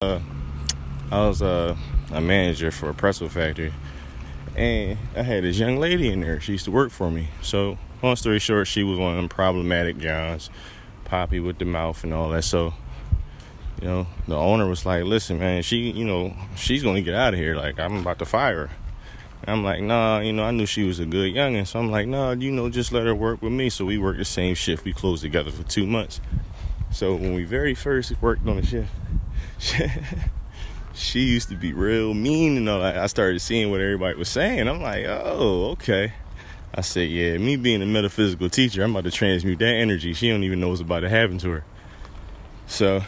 Uh, I was uh, a manager for a pretzel factory, and I had this young lady in there. She used to work for me. So, long story short, she was one of them problematic Johns, poppy with the mouth and all that. So, you know, the owner was like, "Listen, man, she, you know, she's gonna get out of here. Like, I'm about to fire her." I'm like, "Nah, you know, I knew she was a good youngin', so I'm like, nah, you know, just let her work with me." So we worked the same shift. We closed together for two months. So when we very first worked on the shift she used to be real mean and all that. I started seeing what everybody was saying. I'm like, oh, okay. I said, yeah, me being a metaphysical teacher, I'm about to transmute that energy. She don't even know what's about to happen to her. So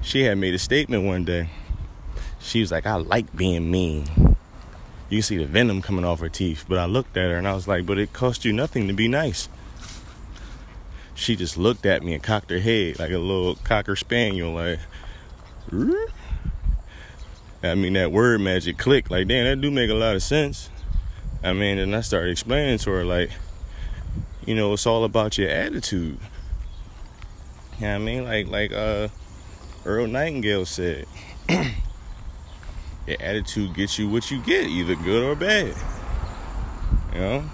she had made a statement one day. She was like, I like being mean. You can see the venom coming off her teeth. But I looked at her and I was like, but it cost you nothing to be nice. She just looked at me and cocked her head like a little cocker spaniel, like, I mean, that word magic click. Like, damn, that do make a lot of sense. I mean, and I started explaining to her, like, you know, it's all about your attitude. You know what I mean? Like, like, uh, Earl Nightingale said, your attitude gets you what you get, either good or bad. You know?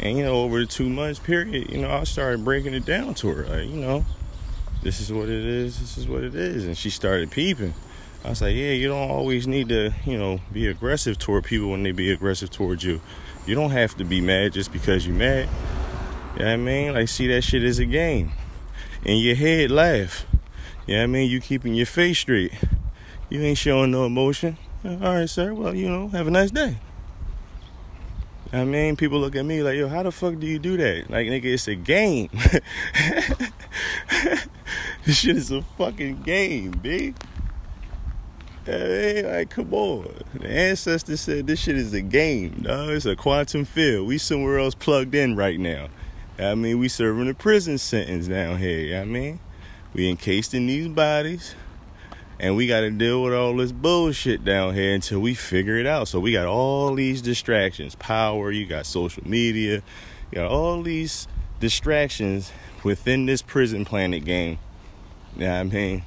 And, you know, over the two months period, you know, I started breaking it down to her. Like, you know, this is what it is, this is what it is. And she started peeping. I was like, yeah, you don't always need to, you know, be aggressive toward people when they be aggressive towards you. You don't have to be mad just because you're mad. You know what I mean? Like, see that shit as a game. In your head, laugh. You know what I mean? You keeping your face straight. You ain't showing no emotion. All right, sir. Well, you know, have a nice day. I mean, people look at me like, yo, how the fuck do you do that? Like, nigga, it's a game. this shit is a fucking game, B. Hey, like, come on. The ancestors said this shit is a game, dog. It's a quantum field. We somewhere else plugged in right now. I mean, we serving a prison sentence down here. I mean, we encased in these bodies. And we got to deal with all this bullshit down here until we figure it out. So we got all these distractions power, you got social media, you got all these distractions within this prison planet game. You know what I mean?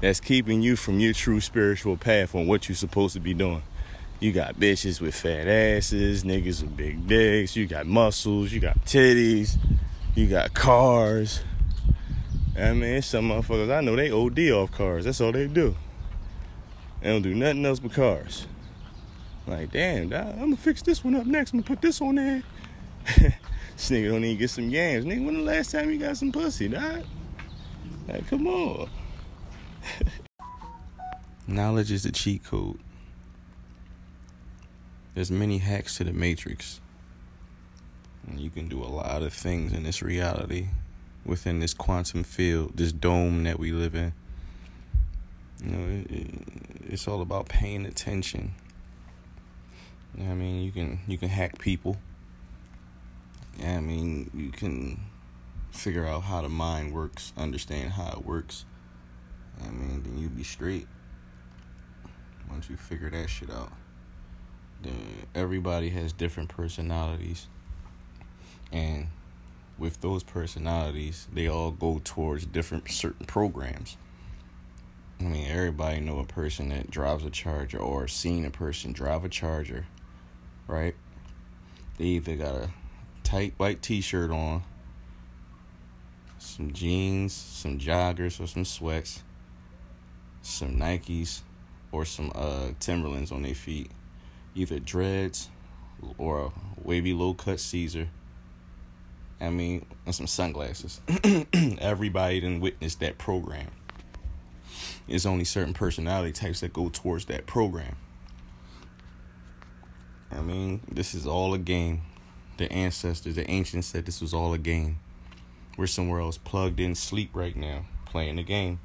That's keeping you from your true spiritual path on what you're supposed to be doing. You got bitches with fat asses, niggas with big dicks, you got muscles, you got titties, you got cars I mean, some motherfuckers I know they OD off cars. That's all they do. They don't do nothing else but cars. Like, damn, I'm gonna fix this one up next. I'm gonna put this on there. this nigga don't even get some yams. Nigga, when the last time you got some pussy, dog? Like, come on. Knowledge is the cheat code. There's many hacks to the matrix. And you can do a lot of things in this reality within this quantum field, this dome that we live in. You know, it, it, it's all about paying attention. You know I mean, you can you can hack people. I mean, you can figure out how the mind works, understand how it works. I mean, then you'd be straight. Once you figure that shit out, then everybody has different personalities, and with those personalities, they all go towards different certain programs. I mean, everybody know a person that drives a charger or seen a person drive a charger, right? They either got a tight white t-shirt on, some jeans, some joggers or some sweats, some Nikes or some uh Timberlands on their feet, either dreads or a wavy low cut Caesar I mean, and some sunglasses. Everybody didn't witness that program. It's only certain personality types that go towards that program. I mean, this is all a game. The ancestors, the ancients said this was all a game. We're somewhere else plugged in sleep right now, playing the game.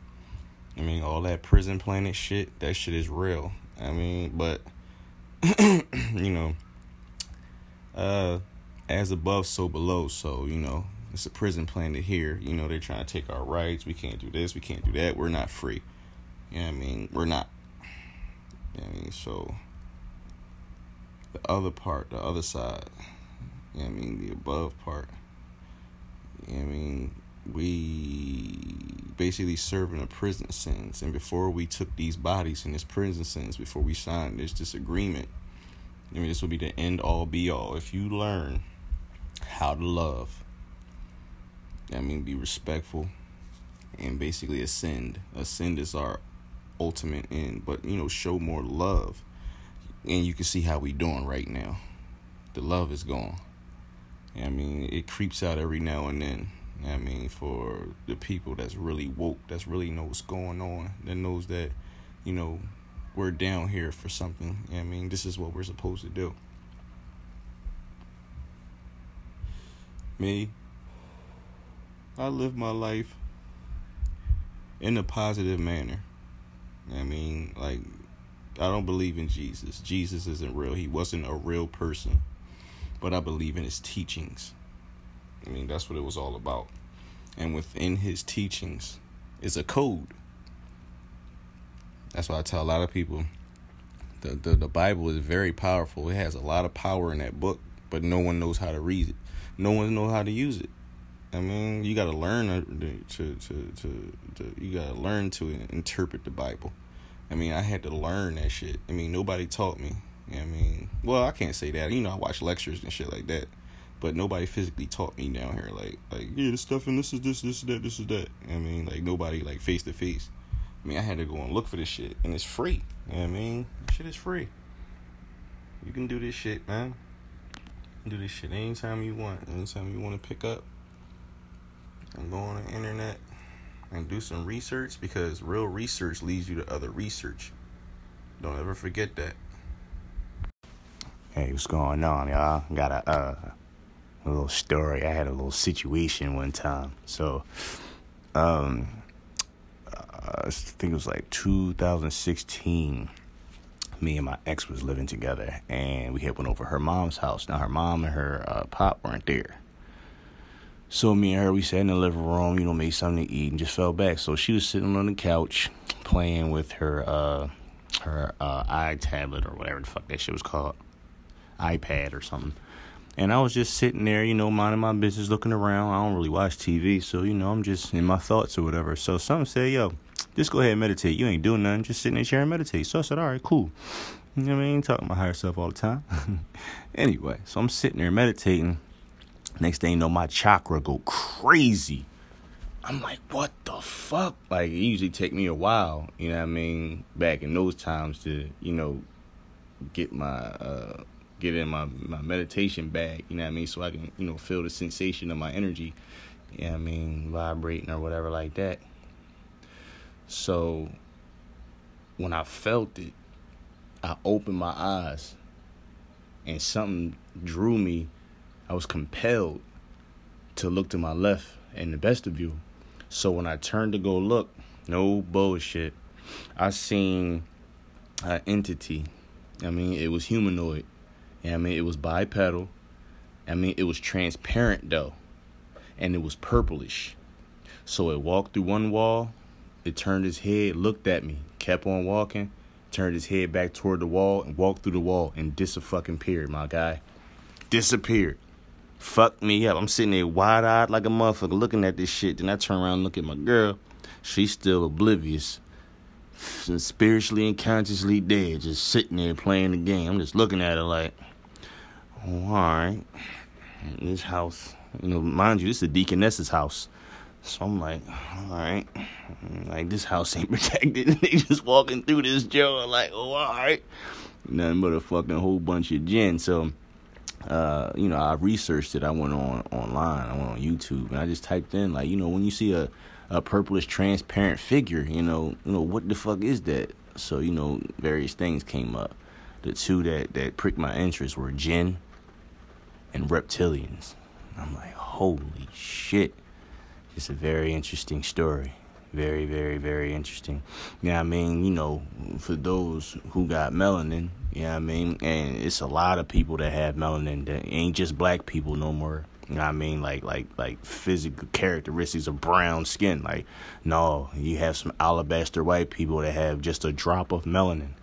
I mean, all that prison planet shit, that shit is real. I mean, but you know, uh as above, so below. So, you know, it's a prison planet here. You know, they're trying to take our rights. We can't do this. We can't do that. We're not free. You know what I mean? We're not. You know I mean? So, the other part, the other side, you know I mean? The above part, you know I mean? we basically serving a prison sentence. And before we took these bodies in this prison sentence, before we signed this disagreement, I mean, this will be the end all be all. If you learn how to love, I mean, be respectful, and basically ascend. Ascend is our ultimate end, but you know, show more love. And you can see how we doing right now. The love is gone. I mean, it creeps out every now and then. I mean, for the people that's really woke, that's really know what's going on, that knows that, you know, we're down here for something. I mean, this is what we're supposed to do. Me, I live my life in a positive manner. I mean, like, I don't believe in Jesus. Jesus isn't real. He wasn't a real person. But I believe in his teachings. I mean, that's what it was all about. And within his teachings is a code. That's why I tell a lot of people the, the, the Bible is very powerful. It has a lot of power in that book, but no one knows how to read it. No one knows how to use it. I mean, you got to learn to, to to to you got to learn to interpret the Bible. I mean, I had to learn that shit. I mean, nobody taught me. I mean, well, I can't say that. You know, I watch lectures and shit like that, but nobody physically taught me down here. Like, like yeah, this stuff and this is this, this is that, this is that. I mean, like nobody like face to face. I mean, I had to go and look for this shit, and it's free. You know what I mean, shit is free. You can do this shit, man. Do this shit anytime you want. Anytime you want to pick up and go on the internet and do some research because real research leads you to other research. Don't ever forget that. Hey, what's going on, y'all? Got a uh, a little story. I had a little situation one time. So, um, uh, I think it was like 2016. Me and my ex was living together, and we had went over her mom's house. Now her mom and her uh, pop weren't there. So me and her, we sat in the living room, you know, made something to eat, and just fell back. So she was sitting on the couch playing with her uh her uh iTablet or whatever the fuck that shit was called, iPad or something. And I was just sitting there, you know, minding my business, looking around. I don't really watch TV, so you know, I'm just in my thoughts or whatever. So someone said, "Yo, just go ahead and meditate. You ain't doing nothing. Just sitting in the chair and meditate." So I said, "All right, cool." You know what I mean? Talking my higher self all the time. anyway, so I'm sitting there meditating Next thing you know, my chakra go crazy. I'm like, what the fuck? Like, it usually take me a while, you know what I mean, back in those times to, you know, get my, uh, get in my, my meditation bag, you know what I mean, so I can, you know, feel the sensation of my energy, you know what I mean, vibrating or whatever like that. So, when I felt it, I opened my eyes and something drew me I was compelled to look to my left in the vestibule. So when I turned to go look, no bullshit, I seen an entity. I mean, it was humanoid. I mean, it was bipedal. I mean, it was transparent though, and it was purplish. So it walked through one wall, it turned his head, looked at me, kept on walking, turned his head back toward the wall, and walked through the wall and disappeared, my guy. Disappeared fucked me up. I'm sitting there wide eyed like a motherfucker looking at this shit. Then I turn around and look at my girl. She's still oblivious. And spiritually and consciously dead, just sitting there playing the game. I'm just looking at her like, oh, all right. This house, you know, mind you, this is a deaconess's house. So I'm like, all right. Like, this house ain't protected. they just walking through this jail, like, oh, all right. Nothing but a fucking whole bunch of jinn. So, uh, you know, I researched it. I went on online. I went on YouTube, and I just typed in like, you know, when you see a a purplish transparent figure, you know, you know what the fuck is that? So you know, various things came up. The two that that pricked my interest were jinn and reptilians. I'm like, holy shit! It's a very interesting story. Very, very, very interesting. Yeah, I mean, you know, for those who got melanin, you know I mean, and it's a lot of people that have melanin that ain't just black people no more. You know what I mean? Like like like physical characteristics of brown skin. Like, no, you have some alabaster white people that have just a drop of melanin.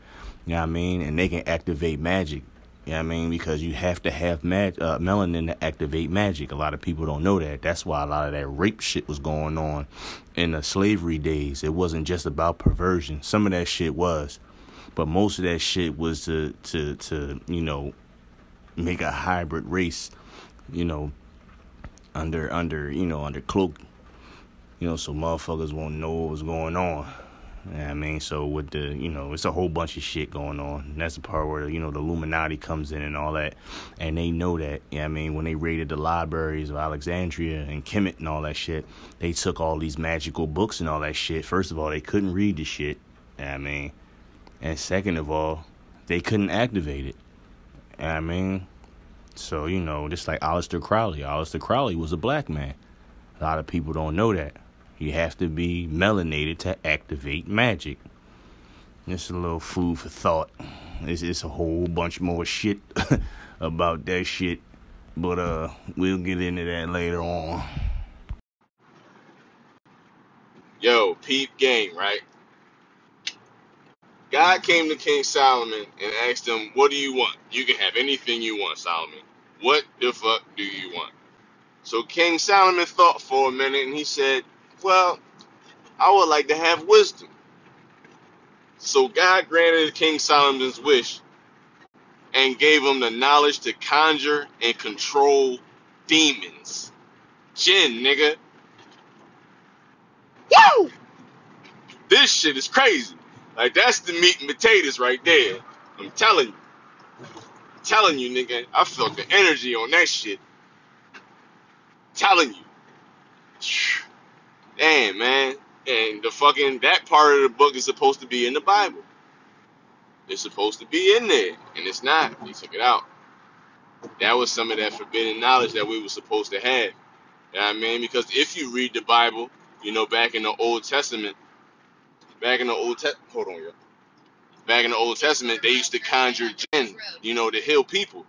You know what I mean? And they can activate magic You know what I mean? Because you have to have mag- uh, melanin to activate magic. A lot of people don't know that. That's why a lot of that rape shit was going on in the slavery days. It wasn't just about perversion. Some of that shit was, but most of that shit was to to to you know make a hybrid race. You know, under under you know under cloak. You know, so motherfuckers won't know what was going on. I mean, so with the, you know, it's a whole bunch of shit going on. And that's the part where, you know, the Illuminati comes in and all that. And they know that, yeah, I mean, when they raided the libraries of Alexandria and Kemet and all that shit, they took all these magical books and all that shit. First of all, they couldn't read the shit. I mean, and second of all, they couldn't activate it. I mean, so, you know, just like Aleister Crowley. Aleister Crowley was a black man. A lot of people don't know that. You have to be melanated to activate magic. Just a little food for thought. It's, it's a whole bunch more shit about that shit, but uh, we'll get into that later on. Yo, peep game, right? God came to King Solomon and asked him, What do you want? You can have anything you want, Solomon. What the fuck do you want? So King Solomon thought for a minute and he said, Well, I would like to have wisdom. So God granted King Solomon's wish and gave him the knowledge to conjure and control demons. Jinn, nigga. Woo! This shit is crazy. Like that's the meat and potatoes right there. I'm telling you. I'm telling you, nigga. I felt the energy on that shit. I'm telling you. Damn, man. And the fucking that part of the book is supposed to be in the Bible. It's supposed to be in there, and it's not. They took it out. That was some of that forbidden knowledge that we were supposed to have. You know what I mean? Because if you read the Bible, you know, back in the Old Testament, back in the Old Testament, hold on, yo. Back in the Old Testament, they used to conjure jinn, you know, to heal people.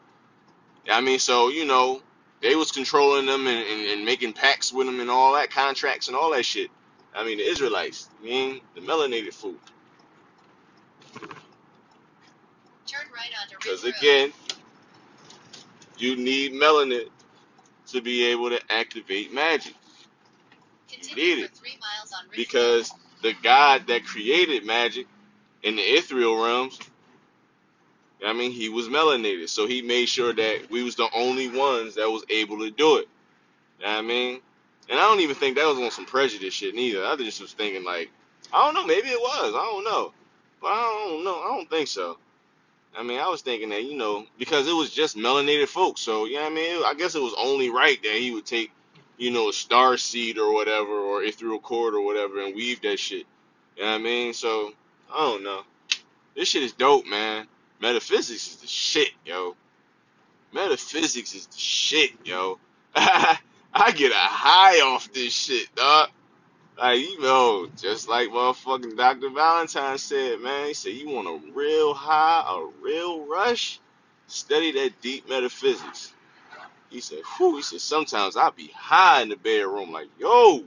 You know I mean, so you know, they was controlling them and, and, and making pacts with them and all that contracts and all that shit. I mean, the Israelites, I mean, the melanated food. Right Because Road. again, you need melanin to be able to activate magic. Continue need for it. three miles on Ridge Because the God that created magic in the ethereal realms, I mean, he was melanated. So he made sure that we was the only ones that was able to do it. You know what I mean? And I don't even think that was on some prejudice shit neither. I just was thinking like, I don't know, maybe it was. I don't know. But I don't know. I don't think so. I mean, I was thinking that, you know, because it was just melanated folks. So, you know I mean? I guess it was only right that he would take, you know, a star seed or whatever, or ethereal cord or whatever, and weave that shit. You know what I mean? So, I don't know. This shit is dope, man. Metaphysics is the shit, yo. Metaphysics is the shit, yo. I get a high off this shit, dog. Like, you know, just like motherfucking Dr. Valentine said, man, he said, you want a real high, a real rush? Study that deep metaphysics. He said, whew, he said, sometimes I be high in the bedroom, like, yo,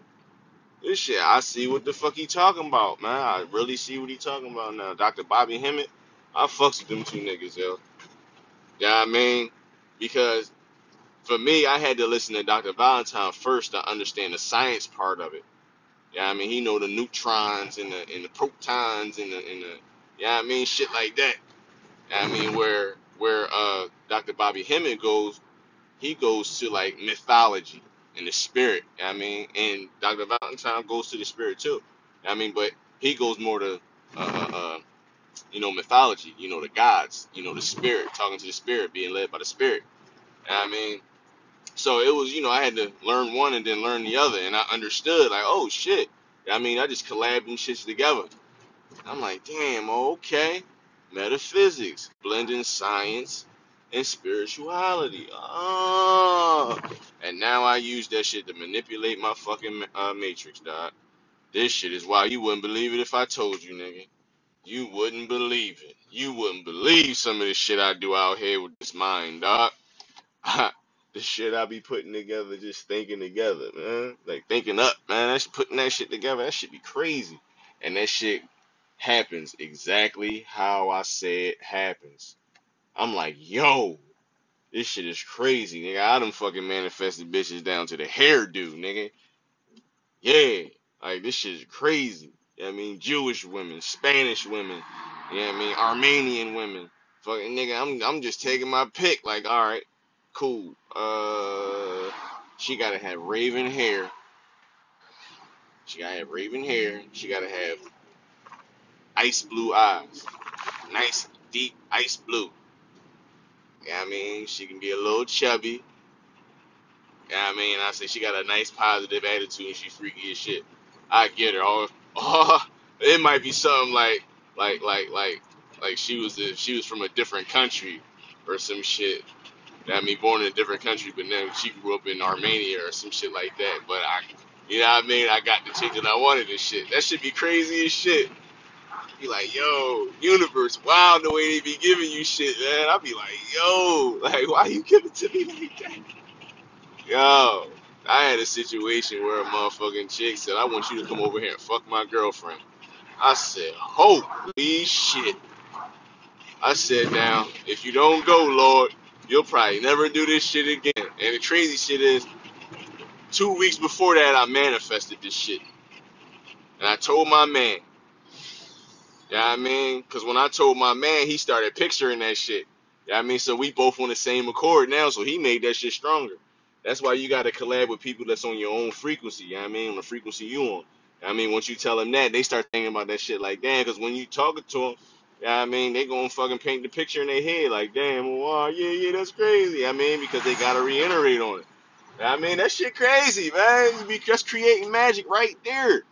this shit, I see what the fuck he talking about, man. I really see what he talking about now. Dr. Bobby Hemmitt, I fucks with them two niggas, yo. Yeah, I mean, because for me, I had to listen to Dr. Valentine first to understand the science part of it. Yeah, I mean, he know the neutrons and the and the protons and the and the yeah, I mean, shit like that. Yeah, I mean, where where uh Dr. Bobby Hemmitt goes, he goes to like mythology and the spirit. yeah, I mean, and Dr. Valentine goes to the spirit too. Yeah, I mean, but he goes more to uh, uh, uh you know mythology. You know the gods. You know the spirit, talking to the spirit, being led by the spirit. Yeah, I mean, so it was, you know, I had to learn one and then learn the other, and I understood like, oh shit. I mean, I just collabed them shits together. I'm like, damn, okay. Metaphysics, blending science and spirituality. Oh. And now I use that shit to manipulate my fucking uh, matrix, dog. This shit is why you wouldn't believe it if I told you, nigga. You wouldn't believe it. You wouldn't believe some of the shit I do out here with this mind, dog. the shit I be putting together, just thinking together, man. Like thinking up, man. That's putting that shit together. That shit be crazy. And that shit happens exactly how I say it happens. I'm like, yo, this shit is crazy, nigga. I done fucking manifested bitches down to the hairdo, nigga. Yeah, like this shit is crazy. You know what I mean, Jewish women, Spanish women, you know what I mean, Armenian women. Fucking nigga, I'm I'm just taking my pick. Like, all right, cool. Uh, she gotta have raven hair. She gotta have raven hair. She gotta have ice blue eyes, nice deep ice blue. Yeah, I mean, she can be a little chubby. Yeah, I mean, I say she got a nice positive attitude and she freaky as shit. I get her. Oh, it might be something like, like, like, like, like she was a, she was from a different country or some shit. I mean, born in a different country, but then she grew up in Armenia or some shit like that. But I, you know what I mean? I got the chick that I wanted and shit. That should be crazy as shit. Be like, yo, universe, wow, the way they be giving you shit, man. I be like, yo, like, why you giving to me like that? Yo, I had a situation where a motherfucking chick said, I want you to come over here and fuck my girlfriend. I said, holy shit. I said, now, if you don't go, Lord, you'll probably never do this shit again. And the crazy shit is, two weeks before that, I manifested this shit. And I told my man, yeah, I mean, because when I told my man, he started picturing that shit. Yeah, I mean, so we both on the same accord now, so he made that shit stronger. That's why you got to collab with people that's on your own frequency. Yeah, I mean, on the frequency you on. I mean, once you tell them that, they start thinking about that shit like, damn, because when you talking to them, I mean, they gonna fucking paint the picture in their head like, damn, wow, yeah, yeah, that's crazy. I mean, because they gotta reiterate on it. I mean, that shit crazy, man. You just creating magic right there.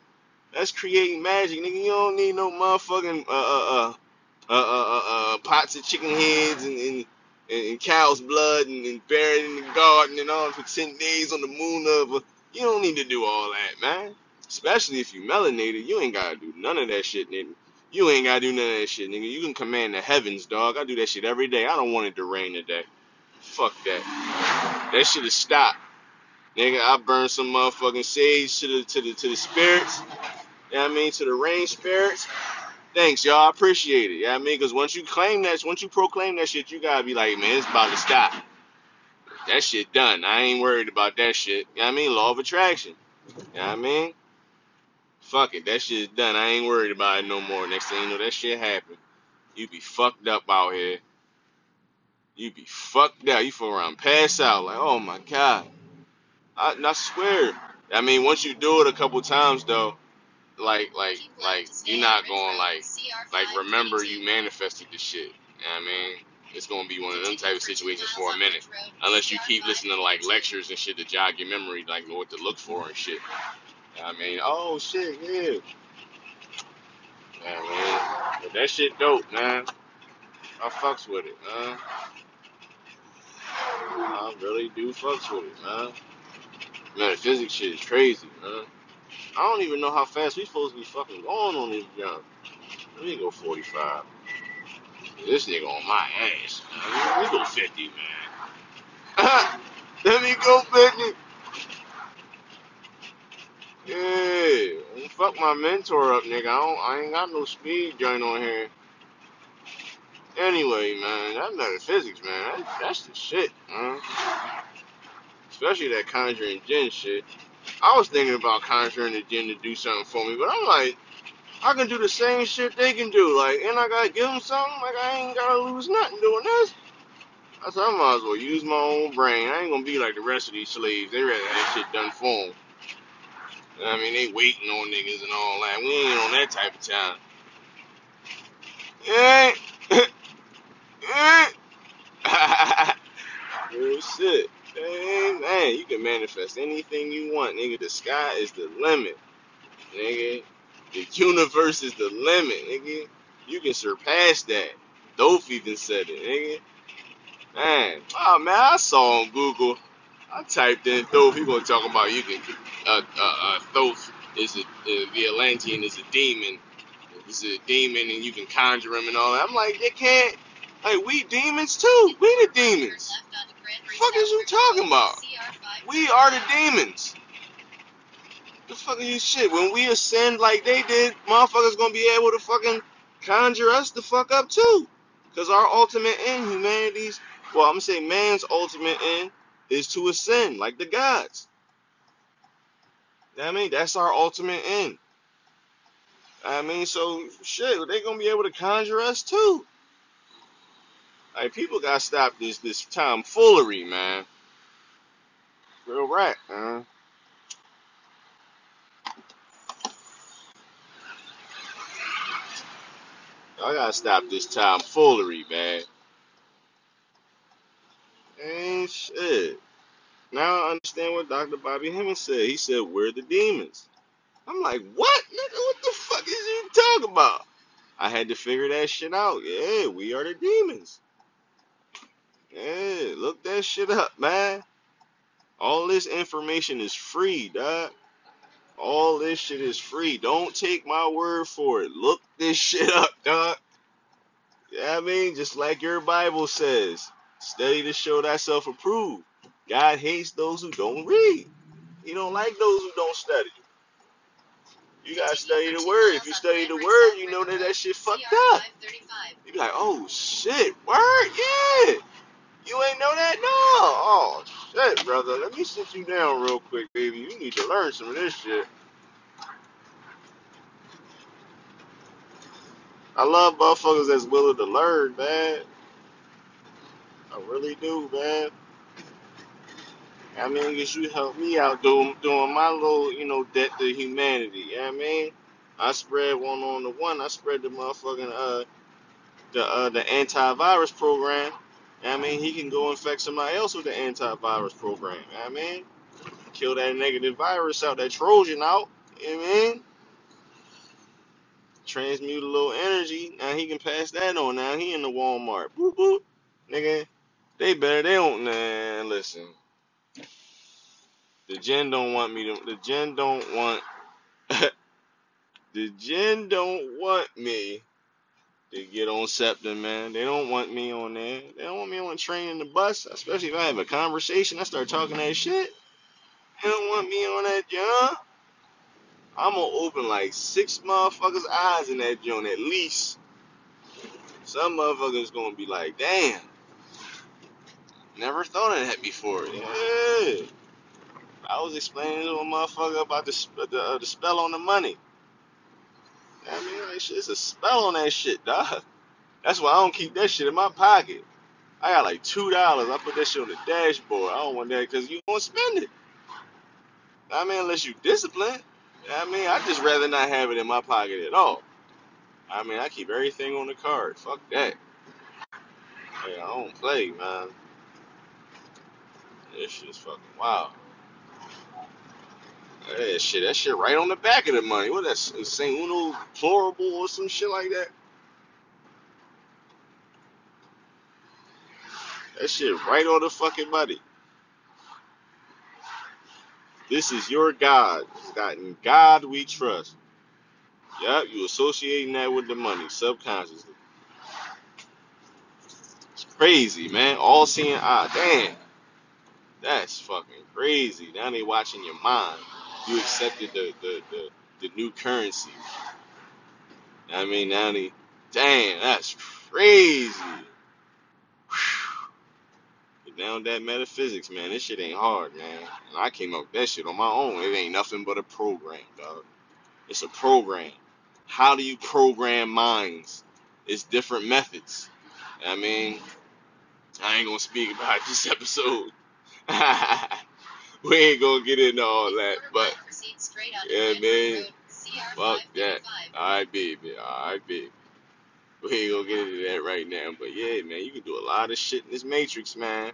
That's creating magic, nigga. You don't need no motherfucking uh uh uh uh uh, uh, uh pots of chicken heads and and, and, and cow's blood and, and buried in the garden and all for ten days on the moon of. A, you don't need to do all that, man. Especially if you melanated, you ain't gotta do none of that shit, nigga. You ain't gotta do none of that shit, nigga. You can command the heavens, dog. I do that shit every day. I don't want it to rain today. Fuck that. That shit is stopped. Nigga, I burn some motherfucking sage to the to the to the spirits. You know what I mean? To the rain spirits. Thanks, y'all. I appreciate it. You know I mean? Because once you claim that, once you proclaim that shit, you gotta be like, man, it's about to stop. That shit done. I ain't worried about that shit. You know what I mean? Law of attraction. You know what I mean? Fuck it. That shit's done. I ain't worried about it no more. Next thing you know, that shit happened. You be fucked up out here. You be fucked up. You fall around, pass out. Like, oh my God. I, I swear. I mean, once you do it a couple times, though, like, like, like, you're not going like, like, remember you manifested this shit. You know I mean? It's gonna be one of them type of situations for a minute, unless you keep listening to like lectures and shit to jog your memory, like know what to look for and shit. You I mean, oh shit, yeah. Man. But that shit dope, man. I fucks with it, man. I really do fucks with it, man. Metaphysics shit is crazy, man. I don't even know how fast we supposed to be fucking going on this jump. Let me go 45. This nigga on my ass. Let me go 50, man. Let me go 50. Yeah, fuck my mentor up, nigga. I, don't, I ain't got no speed joint on here. Anyway, man, that metaphysics, man, that, that's the shit, man. Especially that conjuring jinn shit. I was thinking about conjuring the jinn to do something for me, but I'm like, I can do the same shit they can do. Like, and I gotta give them something. Like, I ain't gotta lose nothing doing this. I said, I might as well use my own brain. I ain't gonna be like the rest of these slaves. They rather have shit done for them. I mean, they waiting on niggas and all that. We ain't on that type of time. Yeah. Real shit. Man, you can manifest anything you want, nigga. The sky is the limit, nigga. The universe is the limit, nigga. You can surpass that. Dope even said it, nigga. Man, oh man, I saw on Google. I typed in Thoth. He gonna talk about you can. Uh, uh, uh, Thoth is a uh, the Atlantean is a demon. He's a demon, and you can conjure him and all that. I'm like, they can't. Like we demons too. We the demons. What the fuck is you talking about? We are the demons. The fuck are you shit? When we ascend like they did, motherfuckers gonna be able to fucking conjure us the fuck up too. Because our ultimate end, humanity's, well, I'm to say man's ultimate end is to ascend like the gods. I mean? That's our ultimate end. I mean, so shit, they gonna be able to conjure us too. Like people gotta stop this this tomfoolery, man. Real right, man. I gotta stop this tomfoolery, man. And shit. Now I understand what Dr. Bobby Hemmings said. He said, We're the demons. I'm like, what? Nigga, what the fuck is you talking about? I had to figure that shit out. Yeah, we are the demons. Yeah, look that shit up, man. All this information is free, dog. All this shit is free. Don't take my word for it. Look this shit up, dog. Yeah, I mean, just like your Bible says, study to show thyself approved. God hates those who don't read. He don't like those who don't study. You gotta study the word. If you study the word, you know that that shit fucked up. You be like, oh shit, word, yeah. You ain't know that? No. Oh shit, brother. Let me sit you down real quick, baby. You need to learn some of this shit. I love motherfuckers that's willing to learn, man. I really do, man. I mean, cause you help me out doing doing my little, you know, debt to humanity. You know what I mean? I spread one on the one. I spread the motherfucking uh the uh the antivirus program. I mean, he can go infect somebody else with the antivirus program. I mean, kill that negative virus out, that Trojan out. I mean? Transmute a little energy. Now he can pass that on. Now he in the Walmart. Boop boop. Nigga, they better. They don't. Nah, listen. The jinn don't want me to. The jinn don't want. the jinn don't want me to get on SEPTA, man. They don't want me on there. They don't want me on training the bus, especially if I have a conversation. I start talking that shit. They don't want me on that joint. I'm gonna open like six motherfuckers' eyes in that joint at least. Some motherfuckers gonna be like, damn, never thought of that before. Yeah. I was explaining to a motherfucker about the the, uh, the spell on the money. I mean, shit, it's a spell on that shit, dog. That's why I don't keep that shit in my pocket. I got like two dollars. I put that shit on the dashboard. I don't want that because you won't spend it. I mean, unless you discipline. I mean, I just rather not have it in my pocket at all. I mean, I keep everything on the card. Fuck that. I don't play, man. This shit's fucking wild. That shit, that shit right on the back of the money. What that Saint Uno plorable or some shit like that? That shit right on the fucking money. This is your God. God God we trust. Yep, you associating that with the money subconsciously. It's crazy, man. All seeing eye. Damn. That's fucking crazy. Now they watching your mind. You accepted the the, the, the new currency. I mean now they damn, that's crazy. Get down that metaphysics, man. This shit ain't hard, man. And I came up with that shit on my own. It ain't nothing but a program, dog. It's a program. How do you program minds? It's different methods. I mean, I ain't gonna speak about this episode. we ain't gonna get into all that, but yeah, man. Fuck that. Alright, baby. Alright, baby. We ain't gonna get into that right now, but yeah, man, you can do a lot of shit in this matrix, man.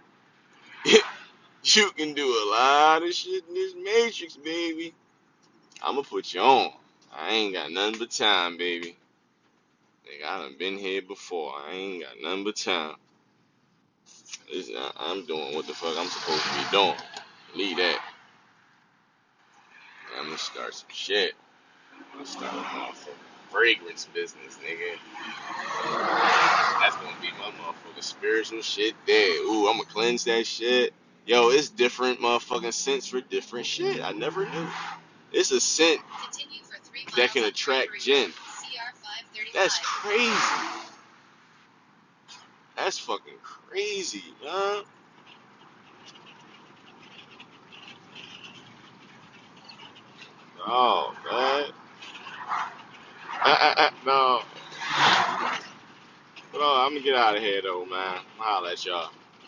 you can do a lot of shit in this matrix, baby. I'ma put you on. I ain't got nothing but time, baby. Nigga, I done been here before. I ain't got nothing but time. I, I'm doing what the fuck I'm supposed to be doing. Leave that. I'm gonna start some shit. I'm gonna start a motherfucking fragrance business, nigga. That's gonna be my motherfucking spiritual shit there. Ooh, I'm gonna cleanse that shit. Yo, it's different motherfucking scents for different shit. I never knew. It's a scent that can attract jinn. That's crazy. That's fucking crazy, man. Oh, man. No. Uh, I'm gonna get out of here, though, man. I'll at y'all.